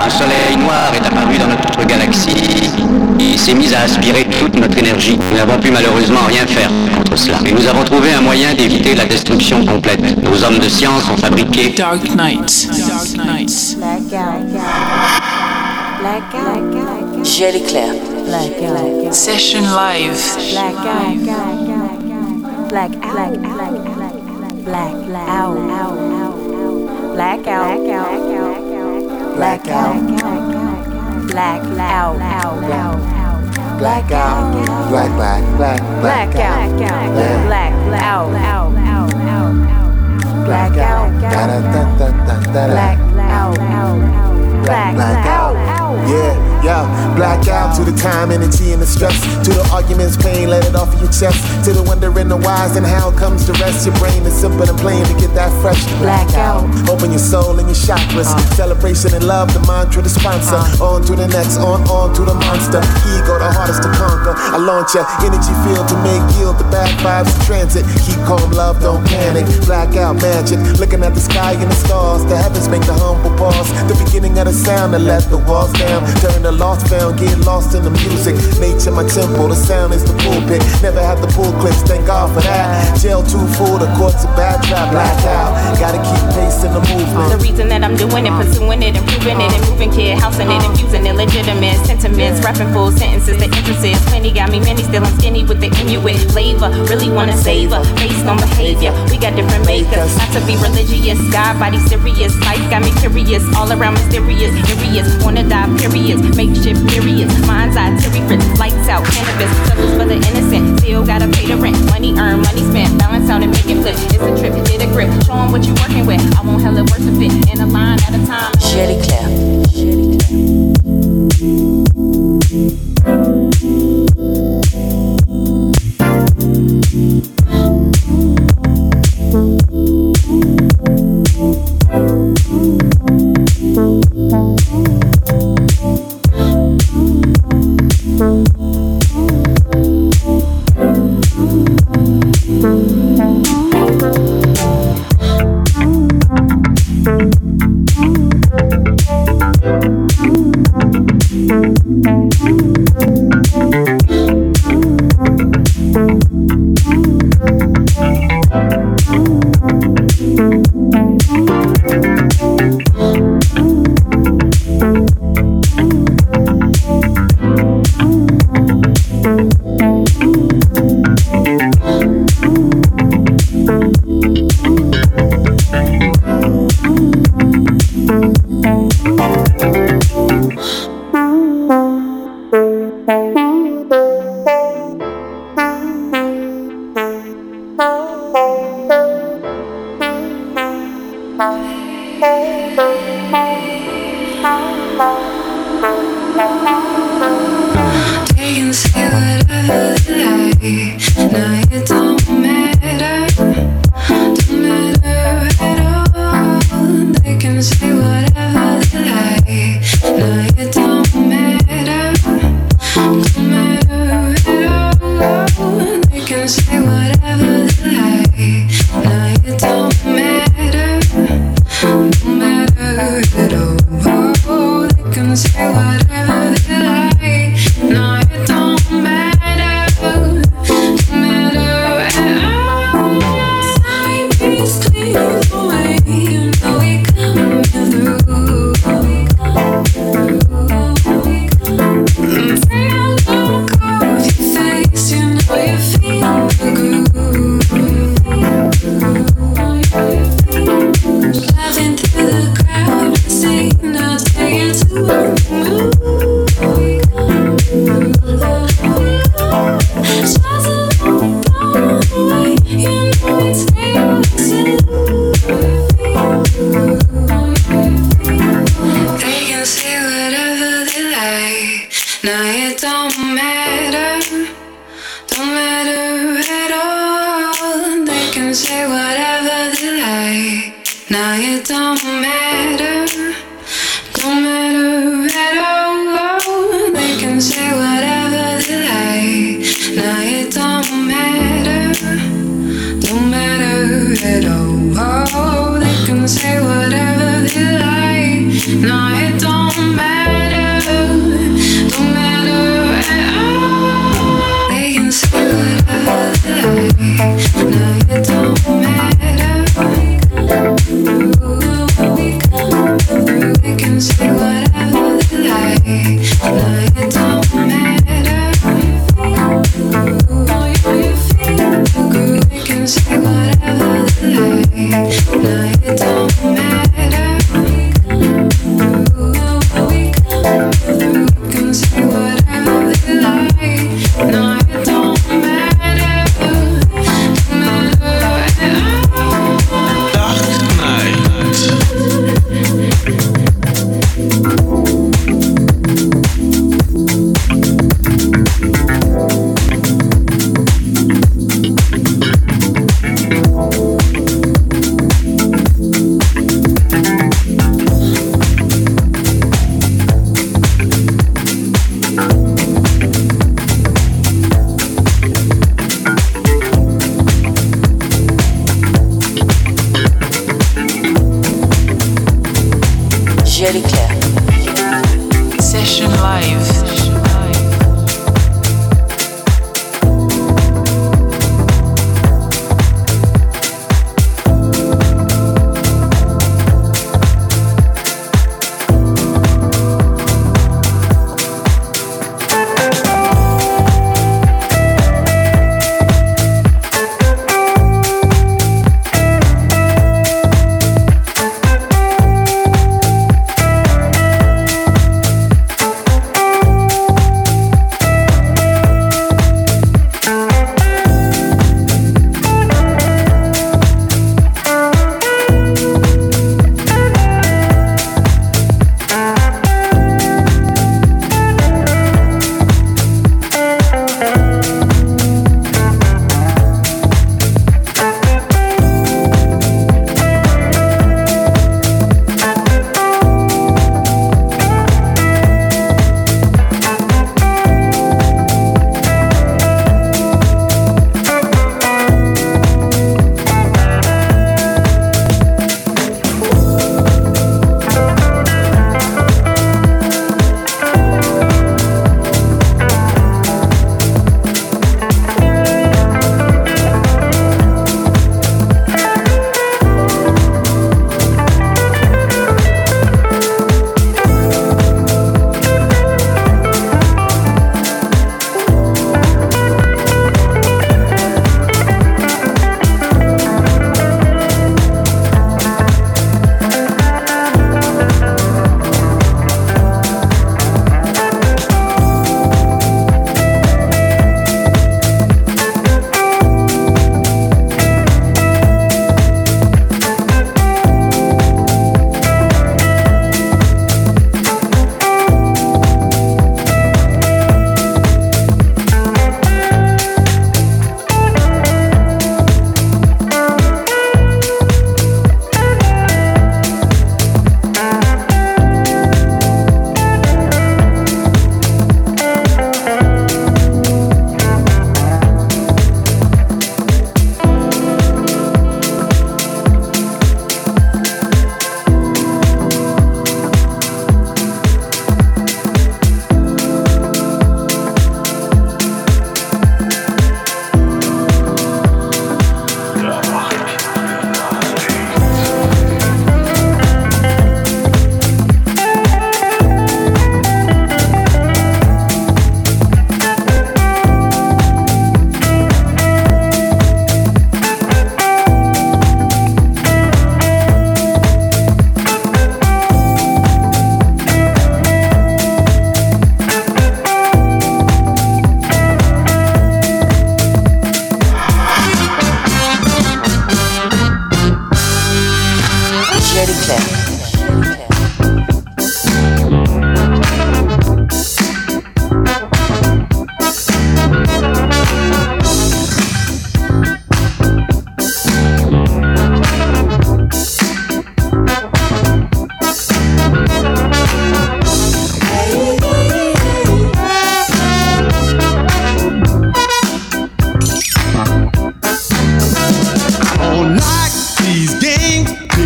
un soleil noir est apparu dans notre galaxie et s'est mis à aspirer toute notre énergie. Nous n'avons pu malheureusement rien faire contre cela. Et nous avons trouvé un moyen d'éviter la destruction complète. Nos hommes de science ont fabriqué Dark Knight. Dark Knight. Blackout. Blackout. Jelly Claire. Blackout. Session live. Blackout. Blackout. Blackout. Blackout. Blackout. Blackout. Blackout. Blackout. Black, black, black, Blackout. Blackout. Blackout. Da. Blackout. Blackout. Yeah, yeah. black out to the time, energy, and the stress. To the arguments, pain, let it off of your chest. To the wondering, the whys, and how comes the rest. Your brain is simple and plain to get that fresh. Black out. Open your soul and your chakras. Uh. Celebration and love, the mantra, the sponsor. Uh. On to the next, on, on to the monster. Ego, the hardest to conquer. I launch your energy field to make yield the bad vibes in transit. Keep calm, love, don't panic. Black out magic. Looking at the sky and the stars. The heavens make the humble pause. The beginning of the sound that let the walls down. Turn the lost found, get lost in the music. Nature, my temple, the sound is the pulpit. Never had the pull clips, thank God for that. Jail too full, the court's a bad trap. Blackout. Gotta keep pace in the movement. The reason that I'm doing it, pursuing it, improving it, improving kid, housing it, infusing it, legitimate sentiments, rapping full sentences, the emphasis. Plenty got me, many still I'm skinny with the Inuit flavor. Really wanna savor, based on behavior. We got different makers, not to be religious. God body serious, life got me curious, all around mysterious areas. Wanna die, periods, makeshift periods. Mind's eye, Terry Fritz, lights out, cannabis, troubles for the innocent. Still gotta pay the rent, money earned, money spent, balance out and make it flip. It's a trip, hit a grip, show 'em what you working with. I want hella worth it, in a line at a time. JL Eclair. They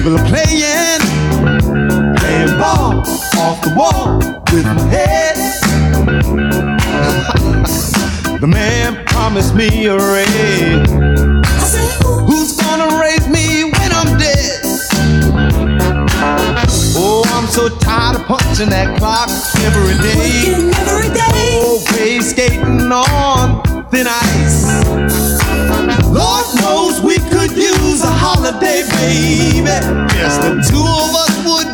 people are playing, playing ball off the wall with my head. the man promised me a raise. Who's gonna raise me when I'm dead? Oh, I'm so tired of punching that clock every day. Every day. Oh, skating on thin ice holiday, baby. Yes, the two of us would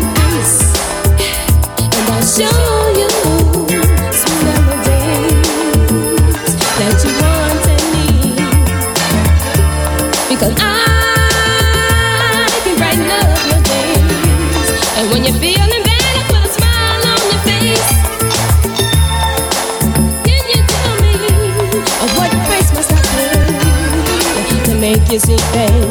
Is it bad?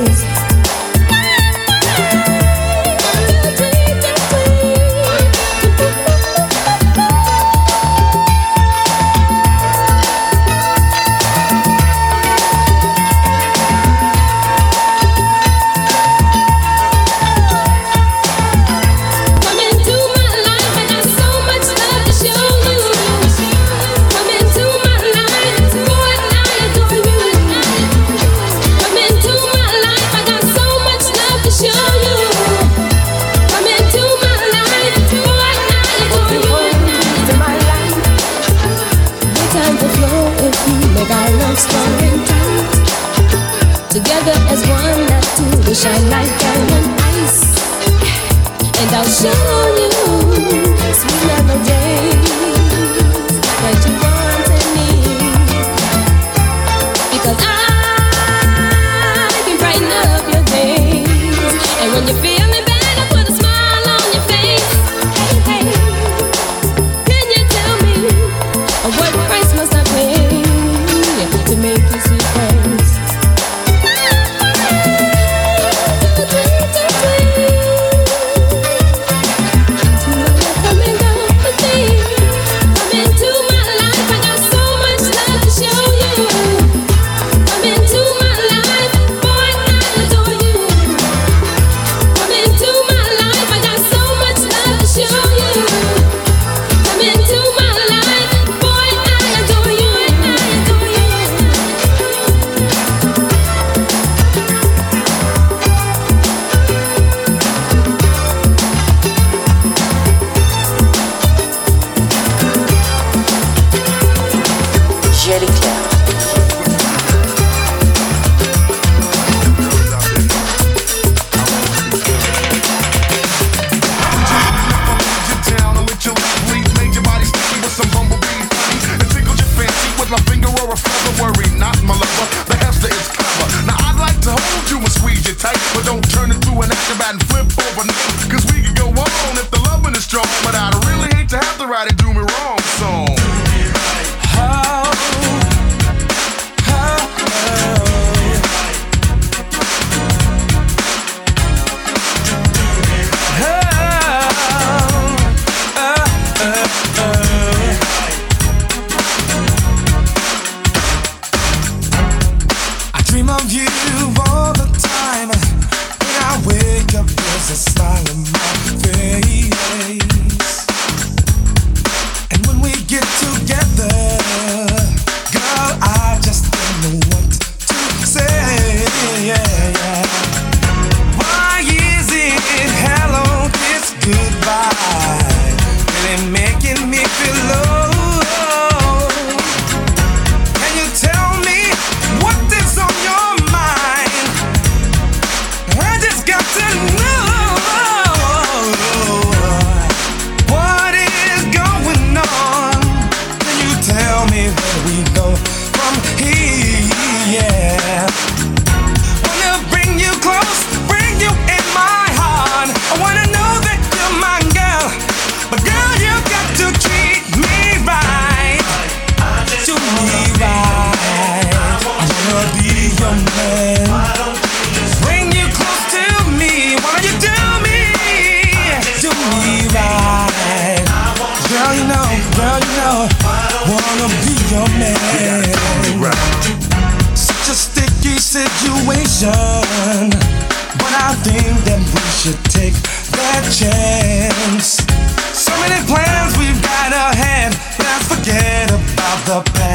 the best.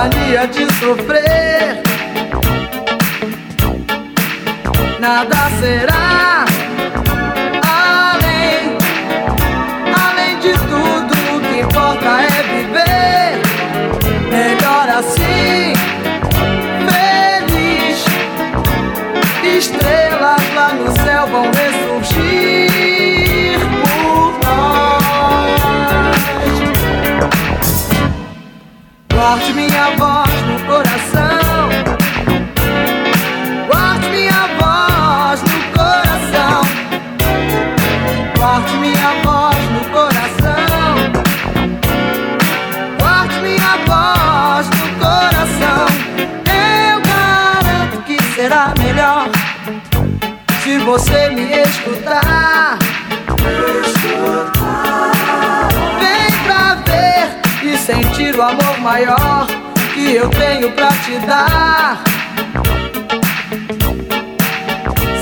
mania de sofrer. Nada será. o amor maior que eu tenho pra te dar.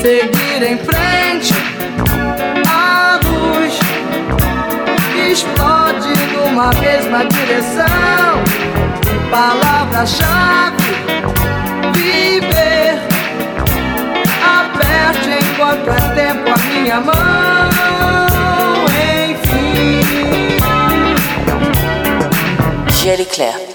Seguir em frente a luz que explode numa mesma direção. Palavra-chave: viver. Aperte enquanto é tempo a minha mão. Visuel éclair.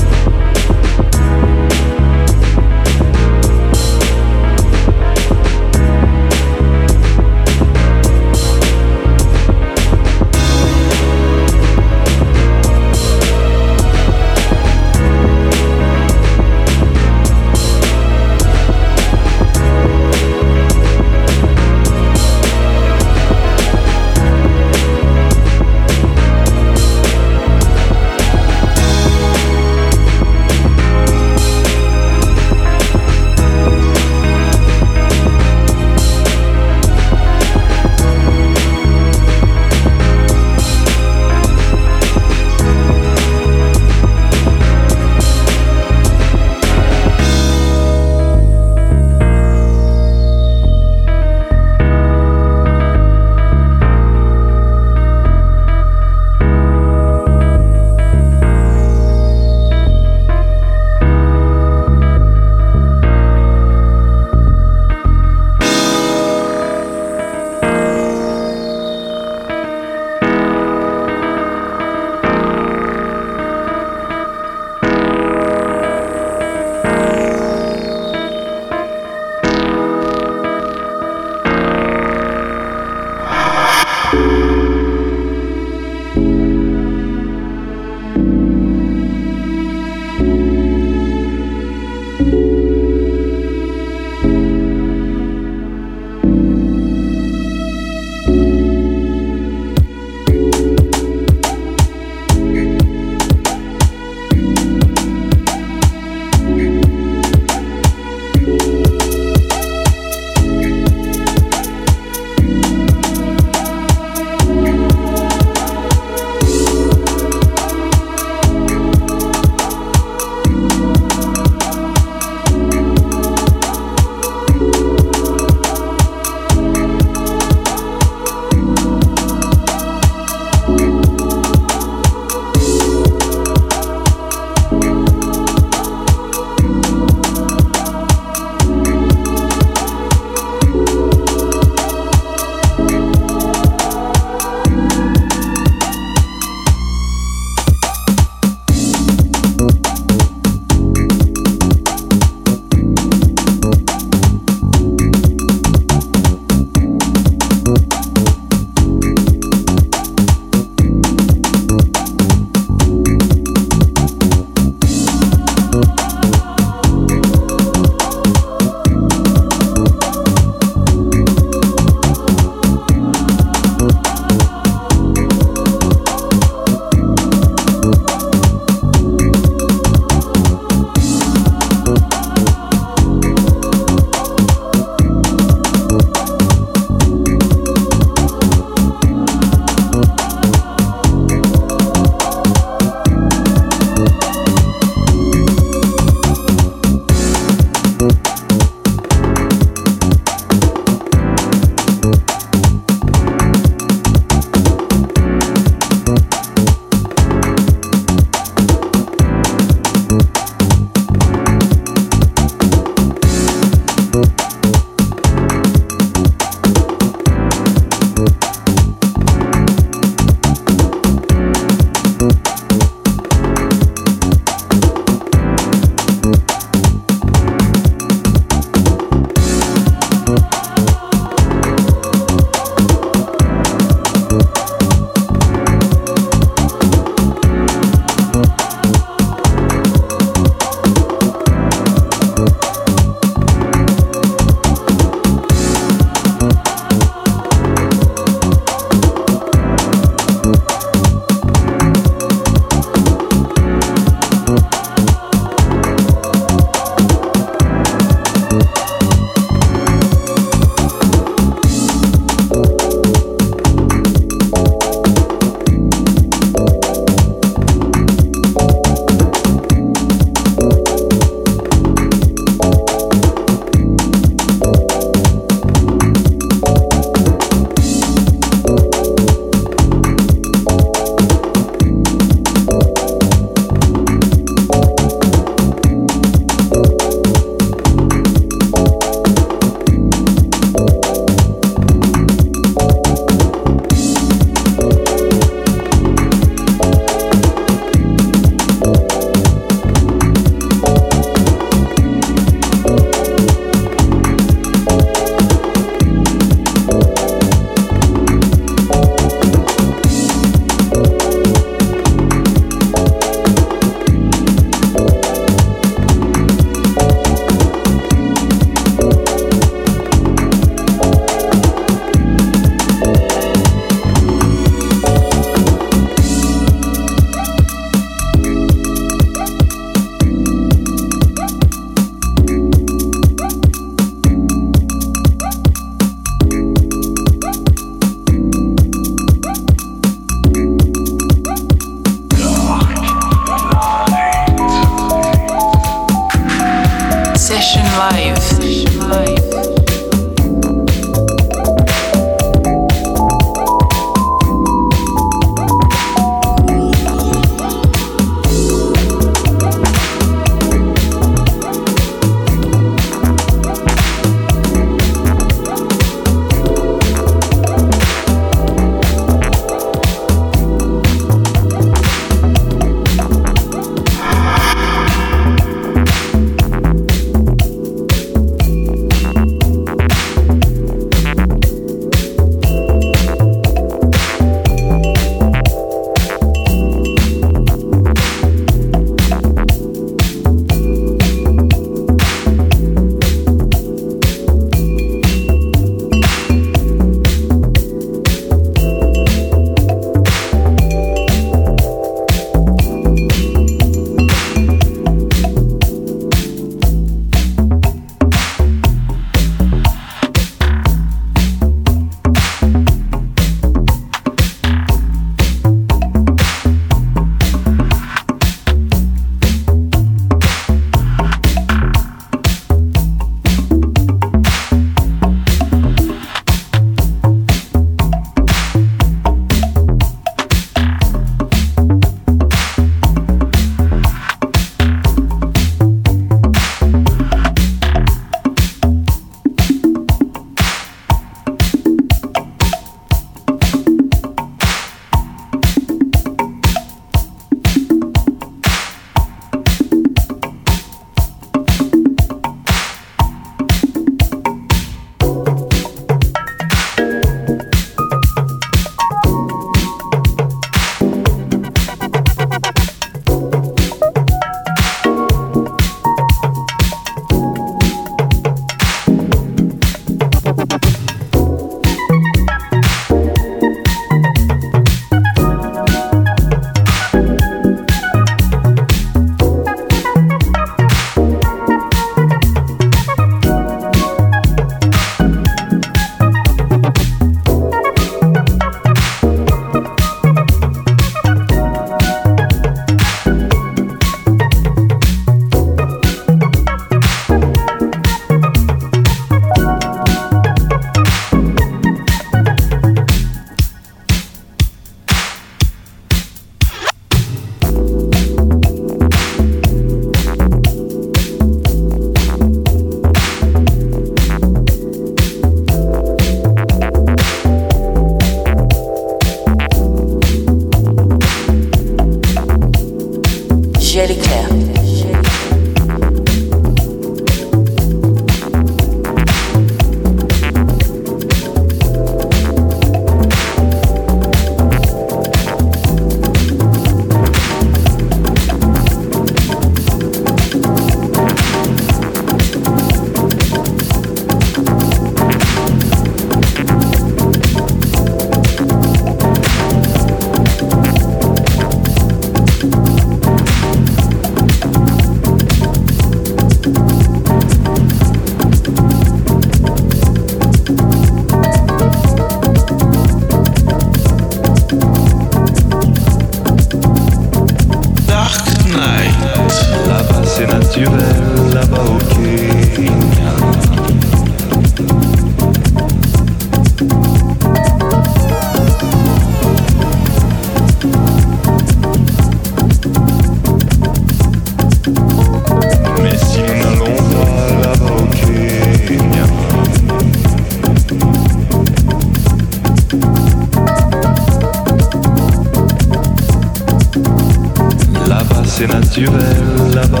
Naturel là-bas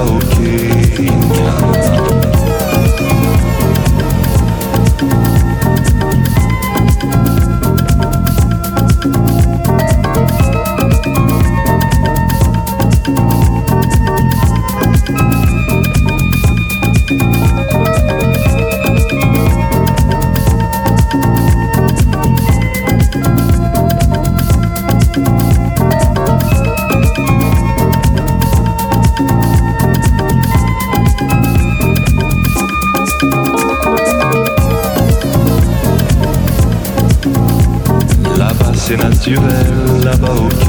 c'est naturel, là-bas au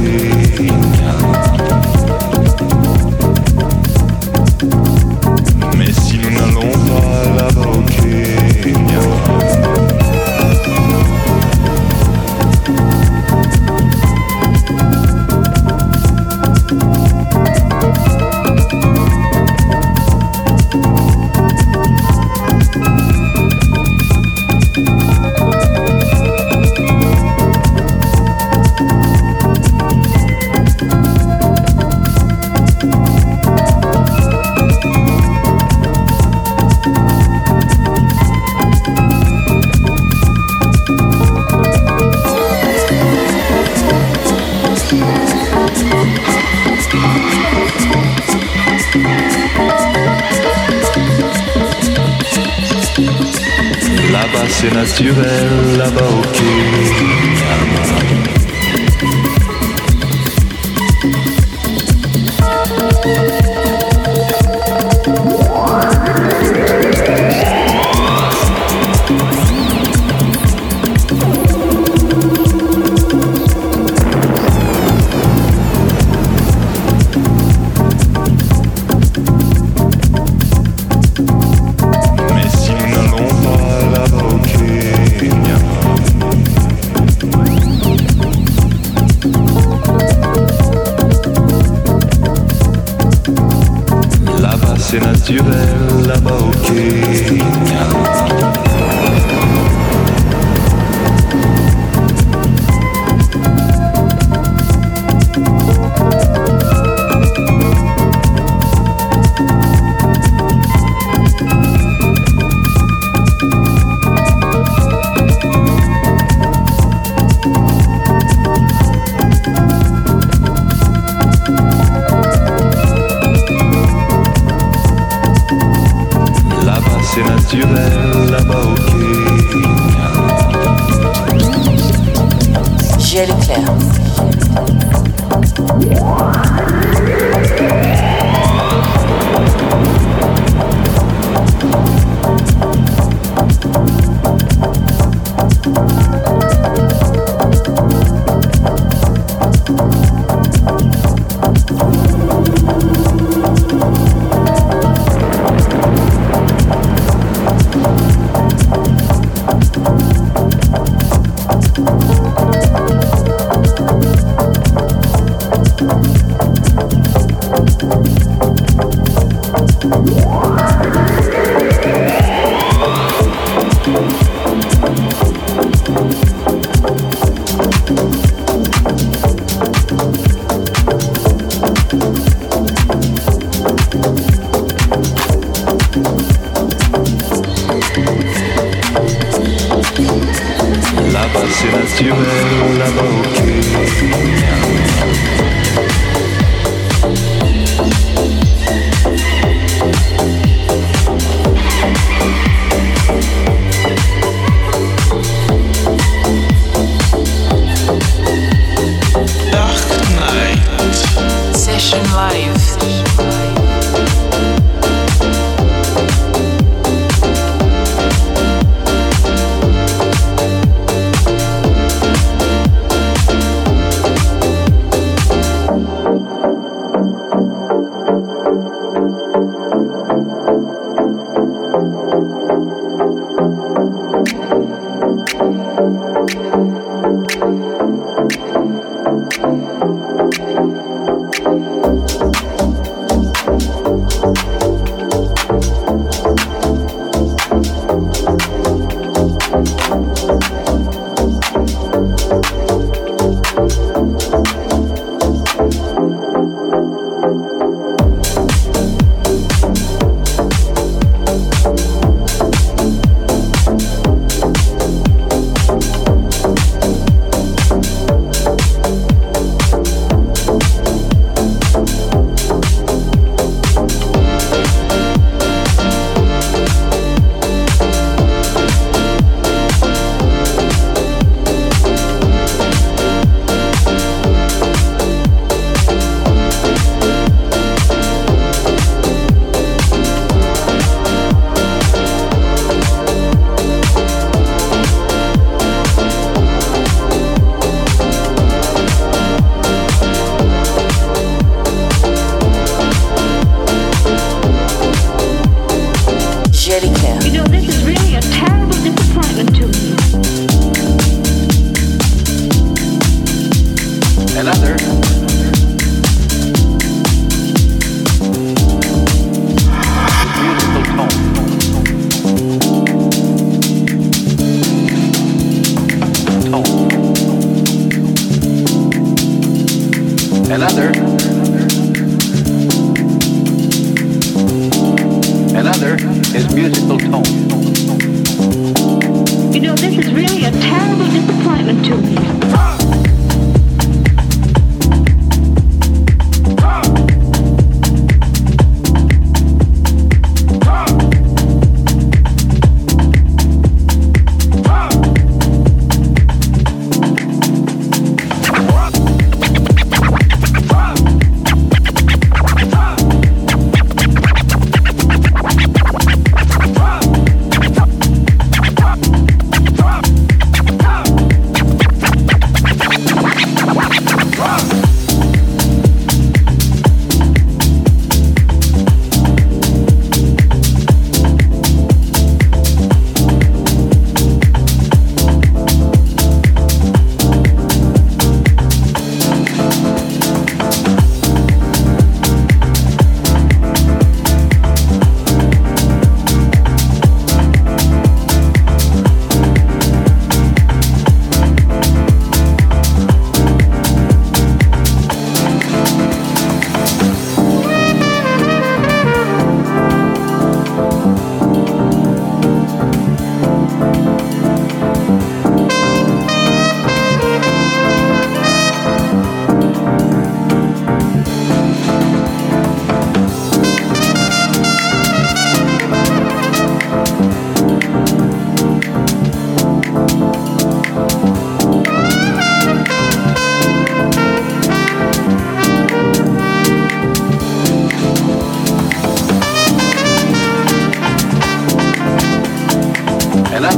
là-bas c'est naturel,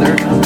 Another.